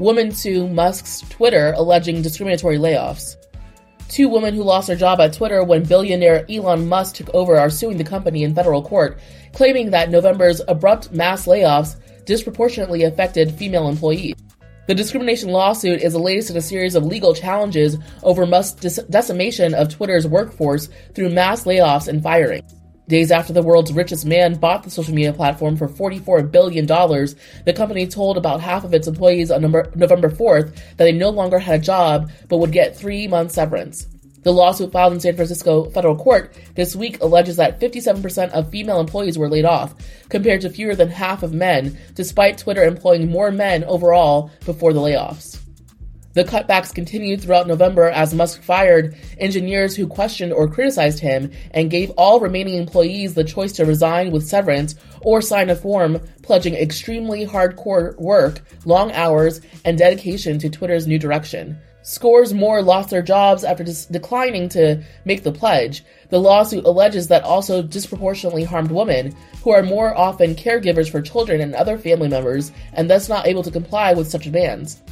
Women sue Musk's Twitter alleging discriminatory layoffs. Two women who lost their job at Twitter when billionaire Elon Musk took over are suing the company in federal court, claiming that November's abrupt mass layoffs disproportionately affected female employees. The discrimination lawsuit is the latest in a series of legal challenges over Musk's decimation of Twitter's workforce through mass layoffs and firing. Days after the world's richest man bought the social media platform for $44 billion, the company told about half of its employees on November 4th that they no longer had a job but would get three months severance. The lawsuit filed in San Francisco federal court this week alleges that 57% of female employees were laid off, compared to fewer than half of men, despite Twitter employing more men overall before the layoffs. The cutbacks continued throughout November as Musk fired engineers who questioned or criticized him and gave all remaining employees the choice to resign with severance or sign a form pledging extremely hardcore work, long hours, and dedication to Twitter's new direction. Scores more lost their jobs after dis- declining to make the pledge. The lawsuit alleges that also disproportionately harmed women, who are more often caregivers for children and other family members and thus not able to comply with such demands.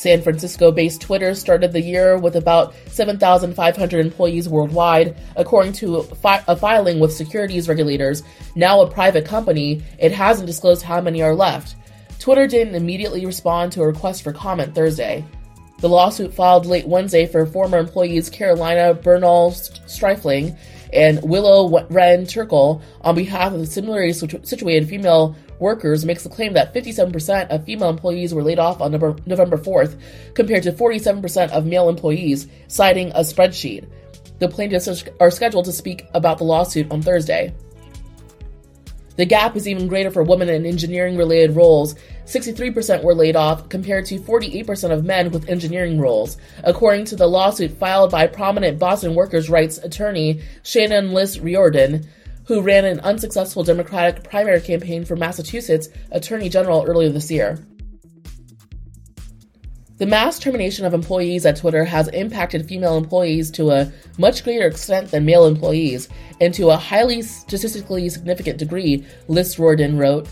San Francisco based Twitter started the year with about 7,500 employees worldwide, according to a, fi- a, filing with securities regulators. Now a private company, it hasn't disclosed how many are left. Twitter didn't immediately respond to a request for comment Thursday. The lawsuit filed late Wednesday for former employees Carolina Bernal Strifling and Willow Wren Turkal on behalf of similarly situated female workers makes the claim that 57% of female employees were laid off on November 4th, compared to 47% of male employees, citing a spreadsheet. The plaintiffs are scheduled to speak about the lawsuit on Thursday. The gap is even greater for women in engineering related roles. 63% were laid off, compared to 48% of men with engineering roles, according to the lawsuit filed by prominent Boston workers' rights attorney Shannon Liss Riordan who ran an unsuccessful Democratic primary campaign for Massachusetts Attorney General earlier this year. The mass termination of employees at Twitter has impacted female employees to a much greater extent than male employees, and to a highly statistically significant degree, Liss Riordan wrote.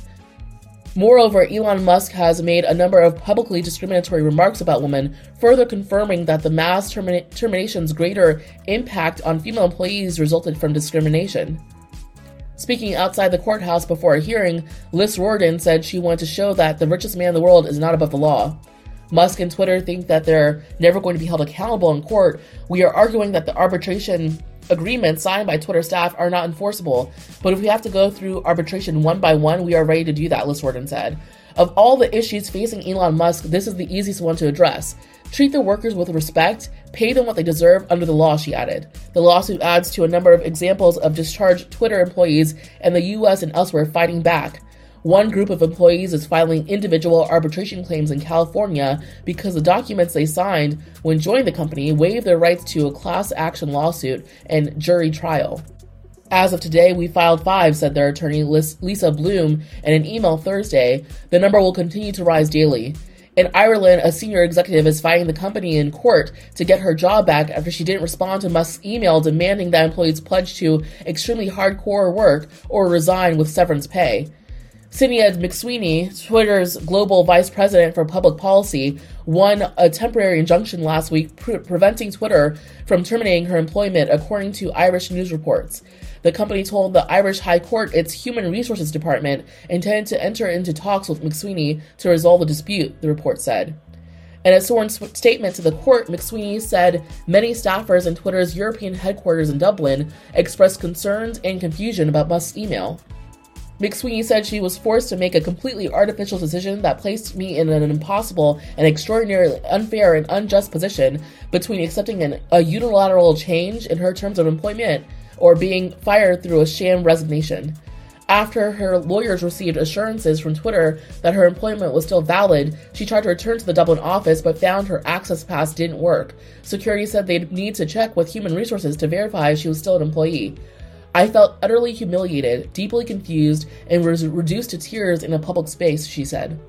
Moreover, Elon Musk has made a number of publicly discriminatory remarks about women, further confirming that the mass termi- termination's greater impact on female employees resulted from discrimination. Speaking outside the courthouse before a hearing, Liss Riordan said she wanted to show that the richest man in the world is not above the law. Musk and Twitter think that they're never going to be held accountable in court. We are arguing that the arbitration agreements signed by Twitter staff are not enforceable. But if we have to go through arbitration one by one, we are ready to do that, Liss Riordan said. Of all the issues facing Elon Musk, this is the easiest one to address. Treat the workers with respect, pay them what they deserve under the law, she added. The lawsuit adds to a number of examples of discharged Twitter employees in the US and elsewhere fighting back. One group of employees is filing individual arbitration claims in California because the documents they signed when joining the company waive their rights to a class action lawsuit and jury trial. As of today, we filed five, said their attorney Lisa Bloom in an email Thursday. The number will continue to rise daily. In Ireland, a senior executive is fighting the company in court to get her job back after she didn't respond to Musk's email demanding that employees pledge to extremely hardcore work or resign with severance pay. Sinead McSweeney, Twitter's global vice president for public policy, won a temporary injunction last week pre- preventing Twitter from terminating her employment, according to Irish news reports. The company told the Irish High Court its Human Resources Department intended to enter into talks with McSweeney to resolve the dispute, the report said. In a sworn statement to the court, McSweeney said many staffers in Twitter's European headquarters in Dublin expressed concerns and confusion about Musk's email. McSweeney said she was forced to make a completely artificial decision that placed me in an impossible and extraordinarily unfair and unjust position between accepting an, a unilateral change in her terms of employment or being fired through a sham resignation. After her lawyers received assurances from Twitter that her employment was still valid, she tried to return to the Dublin office but found her access pass didn't work. Security said they'd need to check with human resources to verify she was still an employee. I felt utterly humiliated, deeply confused, and was reduced to tears in a public space, she said.